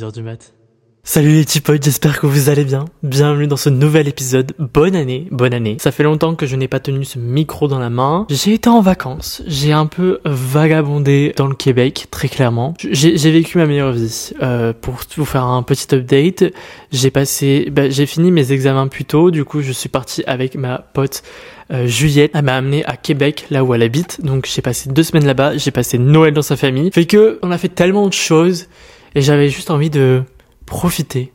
2h du mat. Salut les potes, j'espère que vous allez bien. Bienvenue dans ce nouvel épisode. Bonne année, bonne année. Ça fait longtemps que je n'ai pas tenu ce micro dans la main. J'ai été en vacances, j'ai un peu vagabondé dans le Québec, très clairement. J'ai vécu ma meilleure vie. Euh, pour vous faire un petit update, j'ai passé, bah, j'ai fini mes examens plus tôt. Du coup, je suis parti avec ma pote euh, Juliette. Elle m'a amené à Québec, là où elle habite. Donc, j'ai passé deux semaines là-bas. J'ai passé Noël dans sa famille. Fait que on a fait tellement de choses et j'avais juste envie de profiter.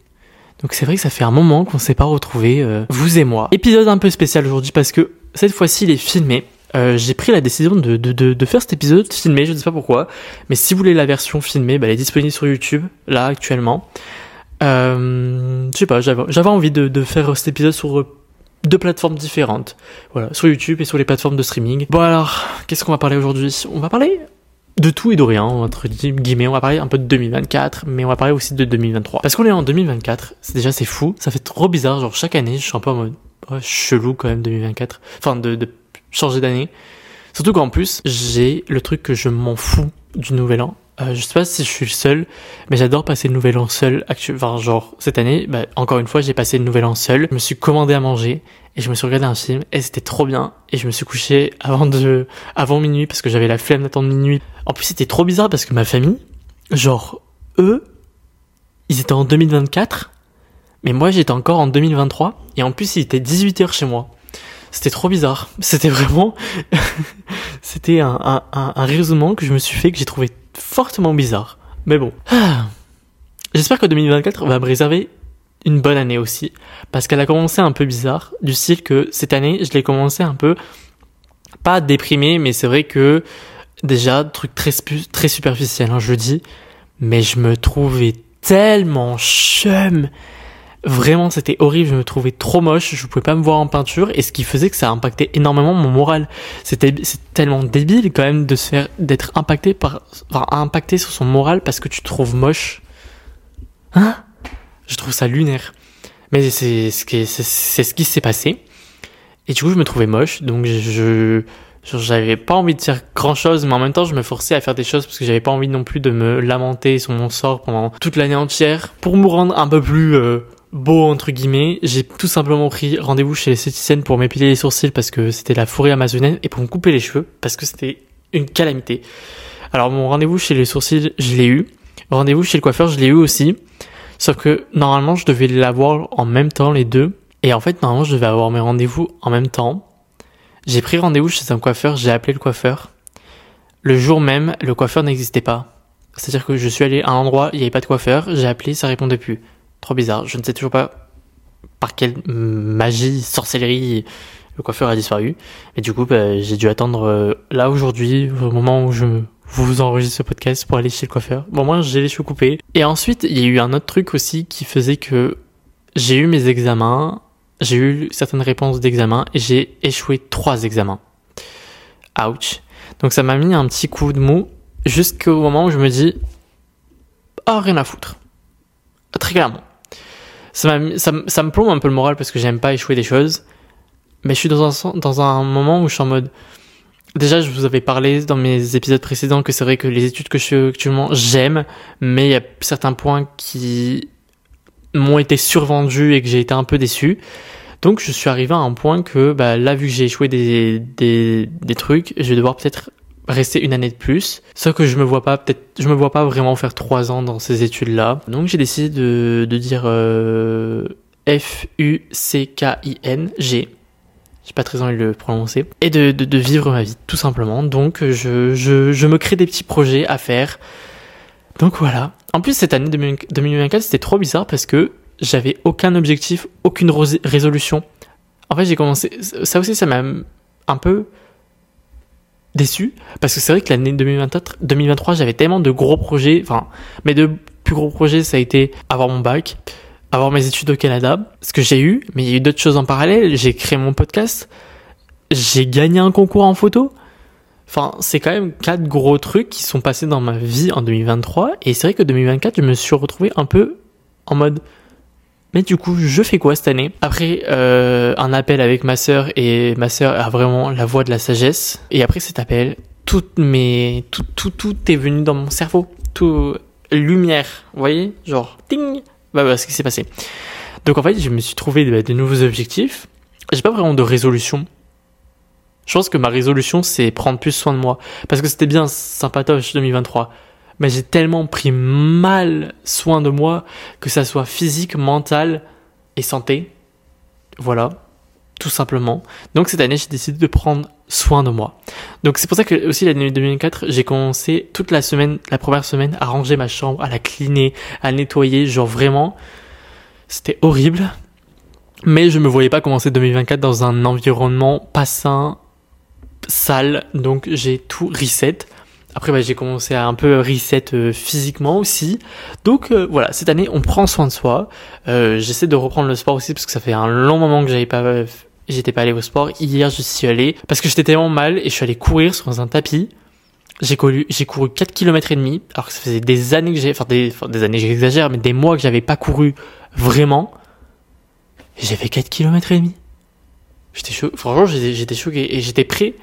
Donc c'est vrai que ça fait un moment qu'on s'est pas retrouvés, euh, vous et moi. Épisode un peu spécial aujourd'hui parce que cette fois-ci il est filmé. Euh, j'ai pris la décision de, de, de, de, faire cet épisode filmé, je ne sais pas pourquoi, mais si vous voulez la version filmée, bah, elle est disponible sur YouTube, là actuellement. Euh, je sais pas, j'avais envie de, de faire cet épisode sur deux plateformes différentes. Voilà, sur YouTube et sur les plateformes de streaming. Bon alors, qu'est-ce qu'on va parler aujourd'hui? On va parler de tout et de rien, entre guillemets. On va parler un peu de 2024, mais on va parler aussi de 2023. Parce qu'on est en 2024, c'est déjà c'est fou, ça fait trop bizarre, genre chaque année, je suis un peu en mode oh, chelou quand même 2024, enfin de, de changer d'année. Surtout qu'en plus, j'ai le truc que je m'en fous du nouvel an. Euh, je sais pas si je suis le seul, mais j'adore passer le nouvel an seul. Enfin, genre, cette année, bah, encore une fois, j'ai passé le nouvel an seul. Je me suis commandé à manger et je me suis regardé un film et c'était trop bien. Et je me suis couché avant de, avant minuit parce que j'avais la flemme d'attendre minuit. En plus, c'était trop bizarre parce que ma famille, genre, eux, ils étaient en 2024, mais moi, j'étais encore en 2023 et en plus, il était 18h chez moi. C'était trop bizarre. C'était vraiment, c'était un, un, un, un raisonnement que je me suis fait que j'ai trouvé fortement bizarre. Mais bon. J'espère que 2024 va me réserver une bonne année aussi. Parce qu'elle a commencé un peu bizarre. Du style que cette année, je l'ai commencé un peu, pas déprimé, mais c'est vrai que déjà, truc très, très superficiel, hein, je dis. Mais je me trouvais tellement chum Vraiment, c'était horrible. Je me trouvais trop moche. Je pouvais pas me voir en peinture. Et ce qui faisait que ça impactait énormément mon moral. C'était, c'est tellement débile quand même de se faire, d'être impacté par, enfin, impacté sur son moral parce que tu trouves moche. Hein? Je trouve ça lunaire. Mais c'est ce qui, c'est ce qui s'est passé. Et du coup, je me trouvais moche. Donc, je, j'avais pas envie de faire grand chose, mais en même temps, je me forçais à faire des choses parce que j'avais pas envie non plus de me lamenter sur mon sort pendant toute l'année entière pour me rendre un peu plus, euh, beau entre guillemets, j'ai tout simplement pris rendez-vous chez l'esthéticienne pour m'épiler les sourcils parce que c'était la forêt amazonienne et pour me couper les cheveux parce que c'était une calamité. Alors mon rendez-vous chez les sourcils, je l'ai eu. Rendez-vous chez le coiffeur, je l'ai eu aussi. Sauf que normalement, je devais l'avoir en même temps les deux. Et en fait, normalement, je devais avoir mes rendez-vous en même temps. J'ai pris rendez-vous chez un coiffeur, j'ai appelé le coiffeur. Le jour même, le coiffeur n'existait pas. C'est-à-dire que je suis allé à un endroit, il n'y avait pas de coiffeur, j'ai appelé, ça répondait plus. Trop bizarre. Je ne sais toujours pas par quelle magie, sorcellerie le coiffeur a disparu. Et du coup, bah, j'ai dû attendre euh, là aujourd'hui, au moment où je vous enregistre ce podcast pour aller chez le coiffeur. Bon, moi, j'ai les cheveux coupés. Et ensuite, il y a eu un autre truc aussi qui faisait que j'ai eu mes examens, j'ai eu certaines réponses d'examen et j'ai échoué trois examens. Ouch. Donc ça m'a mis un petit coup de mou jusqu'au moment où je me dis, ah, rien à foutre. Très clairement ça, ça, ça, me plombe un peu le moral parce que j'aime pas échouer des choses. Mais je suis dans un, dans un moment où je suis en mode. Déjà, je vous avais parlé dans mes épisodes précédents que c'est vrai que les études que je fais actuellement, j'aime, mais il y a certains points qui m'ont été survendus et que j'ai été un peu déçu. Donc, je suis arrivé à un point que, bah, là, vu que j'ai échoué des, des, des trucs, je vais devoir peut-être rester une année de plus. Sauf que je me vois pas, peut-être, je me vois pas vraiment faire trois ans dans ces études-là. Donc j'ai décidé de, de dire euh, F-U-C-K-I-N-G. J'ai pas très envie de le prononcer. Et de, de, de, vivre ma vie, tout simplement. Donc je, je, je me crée des petits projets à faire. Donc voilà. En plus, cette année 2024, c'était trop bizarre parce que j'avais aucun objectif, aucune résolution. En fait, j'ai commencé, ça aussi, ça m'a un peu déçu parce que c'est vrai que l'année 2024, 2023, j'avais tellement de gros projets. Enfin, mes deux plus gros projets, ça a été avoir mon bac, avoir mes études au Canada, ce que j'ai eu, mais il y a eu d'autres choses en parallèle. J'ai créé mon podcast, j'ai gagné un concours en photo. Enfin, c'est quand même quatre gros trucs qui sont passés dans ma vie en 2023. Et c'est vrai que 2024, je me suis retrouvé un peu en mode mais du coup, je fais quoi cette année? Après, euh, un appel avec ma sœur et ma sœur a vraiment la voix de la sagesse. Et après cet appel, tout mes, tout, tout, tout est venu dans mon cerveau. Tout, lumière, vous voyez? Genre, ting Bah voilà ce qui s'est passé. Donc en fait, je me suis trouvé de, de nouveaux objectifs. J'ai pas vraiment de résolution. Je pense que ma résolution, c'est prendre plus soin de moi. Parce que c'était bien sympatoche 2023. Mais j'ai tellement pris mal soin de moi, que ça soit physique, mental et santé. Voilà. Tout simplement. Donc cette année, j'ai décidé de prendre soin de moi. Donc c'est pour ça que aussi l'année 2004, j'ai commencé toute la semaine, la première semaine, à ranger ma chambre, à la cleaner, à nettoyer. Genre vraiment, c'était horrible. Mais je me voyais pas commencer 2024 dans un environnement pas sain, sale. Donc j'ai tout reset. Après, bah, j'ai commencé à un peu reset euh, physiquement aussi. Donc euh, voilà, cette année, on prend soin de soi. Euh, j'essaie de reprendre le sport aussi parce que ça fait un long moment que j'avais pas, j'étais pas allé au sport. Hier, je suis allé parce que j'étais tellement mal et je suis allé courir sur un tapis. J'ai couru, j'ai couru 4 km et demi, alors que ça faisait des années que j'ai, enfin des, enfin, des années, j'exagère, mais des mois que j'avais pas couru vraiment. J'ai fait 4 km et demi. J'étais choqué, franchement, j'étais choqué et j'étais prêt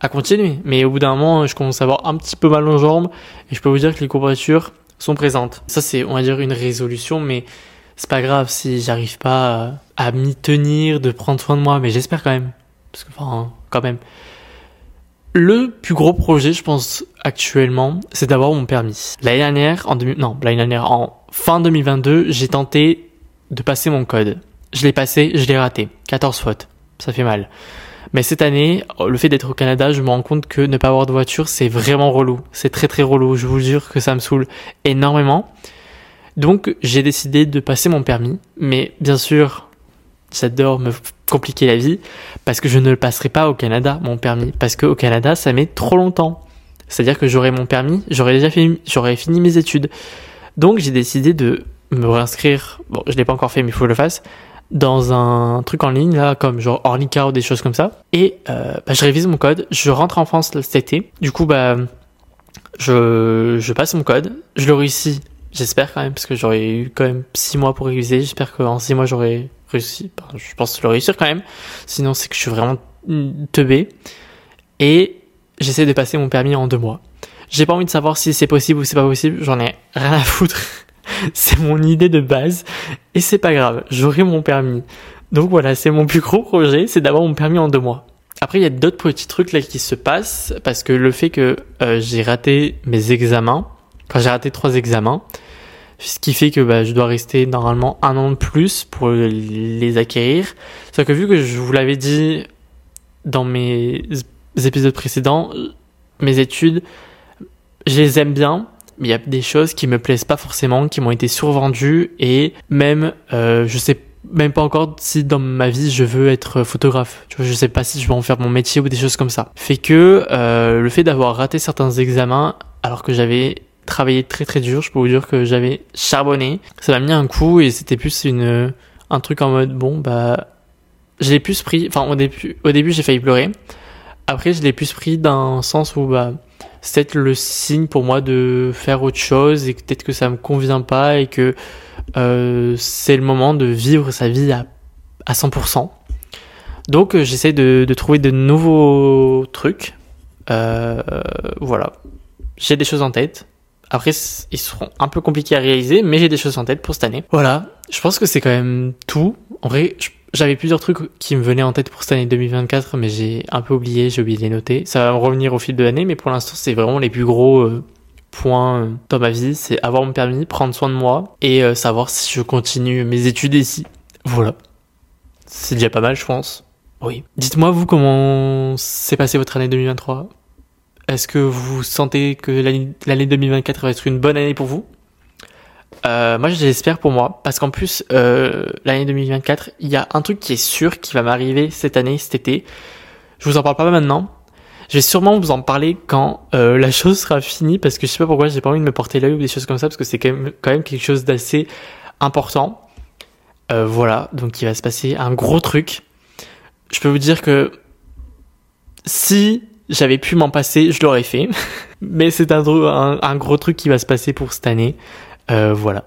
à continuer. Mais au bout d'un moment, je commence à avoir un petit peu mal aux jambes et je peux vous dire que les courbatures sont présentes. Ça, c'est, on va dire, une résolution, mais c'est pas grave si j'arrive pas à, m'y tenir, de prendre soin de moi, mais j'espère quand même. Parce que, enfin, quand même. Le plus gros projet, je pense, actuellement, c'est d'avoir mon permis. L'année dernière, en non, l'année dernière, en fin 2022, j'ai tenté de passer mon code. Je l'ai passé, je l'ai raté. 14 fautes. Ça fait mal. Mais cette année, le fait d'être au Canada, je me rends compte que ne pas avoir de voiture, c'est vraiment relou. C'est très très relou. Je vous jure que ça me saoule énormément. Donc, j'ai décidé de passer mon permis. Mais bien sûr, j'adore me compliquer la vie parce que je ne le passerai pas au Canada, mon permis. Parce qu'au Canada, ça met trop longtemps. C'est-à-dire que j'aurai mon permis, j'aurais déjà fini, fini mes études. Donc, j'ai décidé de me réinscrire. Bon, je l'ai pas encore fait, mais il faut que je le fasse dans un truc en ligne là comme genre Ornica ou des choses comme ça. Et euh, bah, je révise mon code je rentre en France cet été. Du coup bah je, je passe mon code je le réussis j'espère quand même parce que j'aurais eu quand même 6 mois pour réviser j'espère qu'en 6 mois j'aurais réussi je pense le réussir quand même. Sinon c'est que je suis vraiment teubé. Et j'essaie de passer mon permis en 2 mois. J'ai pas envie de savoir si c'est possible ou c'est pas possible j'en ai rien à foutre c'est mon idée de base et c'est pas grave, j'aurai mon permis. Donc voilà, c'est mon plus gros projet, c'est d'avoir mon permis en deux mois. Après, il y a d'autres petits trucs là qui se passent parce que le fait que euh, j'ai raté mes examens, enfin j'ai raté trois examens, ce qui fait que bah, je dois rester normalement un an de plus pour les acquérir. Sauf que vu que je vous l'avais dit dans mes épisodes précédents, mes études, je les aime bien, il y a des choses qui me plaisent pas forcément, qui m'ont été survendues et même euh, je sais même pas encore si dans ma vie je veux être photographe. Tu vois, je sais pas si je vais en faire mon métier ou des choses comme ça. Fait que euh, le fait d'avoir raté certains examens alors que j'avais travaillé très très dur, je peux vous dire que j'avais charbonné, ça m'a mis un coup et c'était plus une un truc en mode bon bah je l'ai plus pris enfin au début au début j'ai failli pleurer. Après je l'ai plus pris d'un sens où bah c'est peut-être le signe pour moi de faire autre chose et peut-être que ça me convient pas et que euh, c'est le moment de vivre sa vie à, à 100%. Donc euh, j'essaie de, de, trouver de nouveaux trucs. Euh, voilà. J'ai des choses en tête. Après, ils seront un peu compliqués à réaliser, mais j'ai des choses en tête pour cette année. Voilà. Je pense que c'est quand même tout. En vrai, je j'avais plusieurs trucs qui me venaient en tête pour cette année 2024, mais j'ai un peu oublié, j'ai oublié de les noter. Ça va me revenir au fil de l'année, mais pour l'instant, c'est vraiment les plus gros euh, points euh, dans ma vie. C'est avoir mon permis, prendre soin de moi et euh, savoir si je continue mes études ici. Voilà. C'est déjà pas mal, je pense. Oui. Dites-moi, vous, comment s'est passé votre année 2023 Est-ce que vous sentez que l'année 2024 va être une bonne année pour vous? Euh, moi, j'espère pour moi, parce qu'en plus, euh, l'année 2024, il y a un truc qui est sûr qui va m'arriver cette année, cet été. Je vous en parle pas maintenant. Je vais sûrement vous en parler quand euh, la chose sera finie, parce que je sais pas pourquoi j'ai pas envie de me porter l'œil ou des choses comme ça, parce que c'est quand même, quand même quelque chose d'assez important. Euh, voilà, donc il va se passer un gros truc. Je peux vous dire que si j'avais pu m'en passer, je l'aurais fait. Mais c'est un, un, un, gros truc qui va se passer pour cette année. Euh, voilà.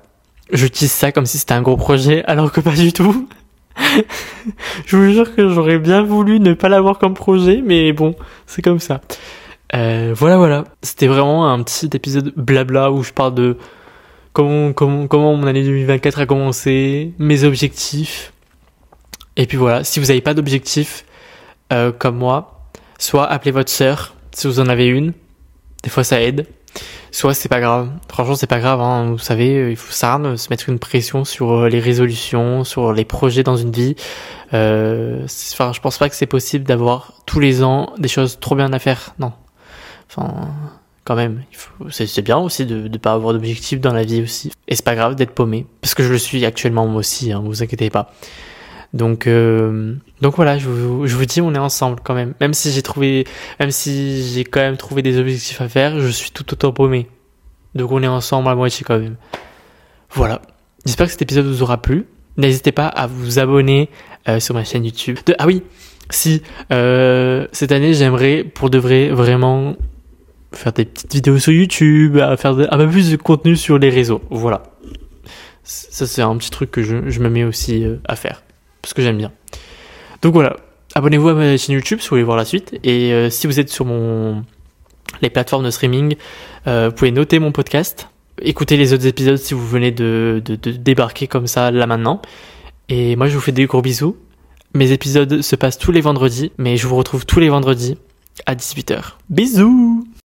J'utilise ça comme si c'était un gros projet, alors que pas du tout. je vous jure que j'aurais bien voulu ne pas l'avoir comme projet, mais bon, c'est comme ça. Euh, voilà, voilà. C'était vraiment un petit épisode blabla où je parle de comment, comment, comment mon année 2024 a commencé, mes objectifs. Et puis voilà, si vous n'avez pas d'objectif, euh, comme moi, soit appelez votre sœur, si vous en avez une. Des fois, ça aide. Soit c'est pas grave. Franchement, c'est pas grave. Hein. Vous savez, il faut ça, se mettre une pression sur euh, les résolutions, sur les projets dans une vie. Euh, enfin, je pense pas que c'est possible d'avoir tous les ans des choses trop bien à faire. Non. Enfin, quand même, c'est bien aussi de ne pas avoir d'objectif dans la vie aussi. Et c'est pas grave d'être paumé, parce que je le suis actuellement moi aussi, hein, vous inquiétez pas. Donc, euh, donc voilà, je vous, je vous dis, on est ensemble quand même. Même si j'ai trouvé, même si j'ai quand même trouvé des objectifs à faire, je suis tout autant paumé. Donc on est ensemble à moitié quand même. Voilà. J'espère que cet épisode vous aura plu. N'hésitez pas à vous abonner euh, sur ma chaîne YouTube. Ah oui, si euh, cette année j'aimerais pour de vrai vraiment faire des petites vidéos sur YouTube, faire un peu plus de contenu sur les réseaux. Voilà. Ça, c'est un petit truc que je, je me mets aussi euh, à faire. Parce que j'aime bien. Donc voilà. Abonnez-vous à ma chaîne YouTube si vous voulez voir la suite. Et euh, si vous êtes sur les plateformes de streaming, euh, vous pouvez noter mon podcast. Écoutez les autres épisodes si vous venez de, de, de débarquer comme ça là maintenant. Et moi je vous fais des gros bisous. Mes épisodes se passent tous les vendredis, mais je vous retrouve tous les vendredis à 18h. Bisous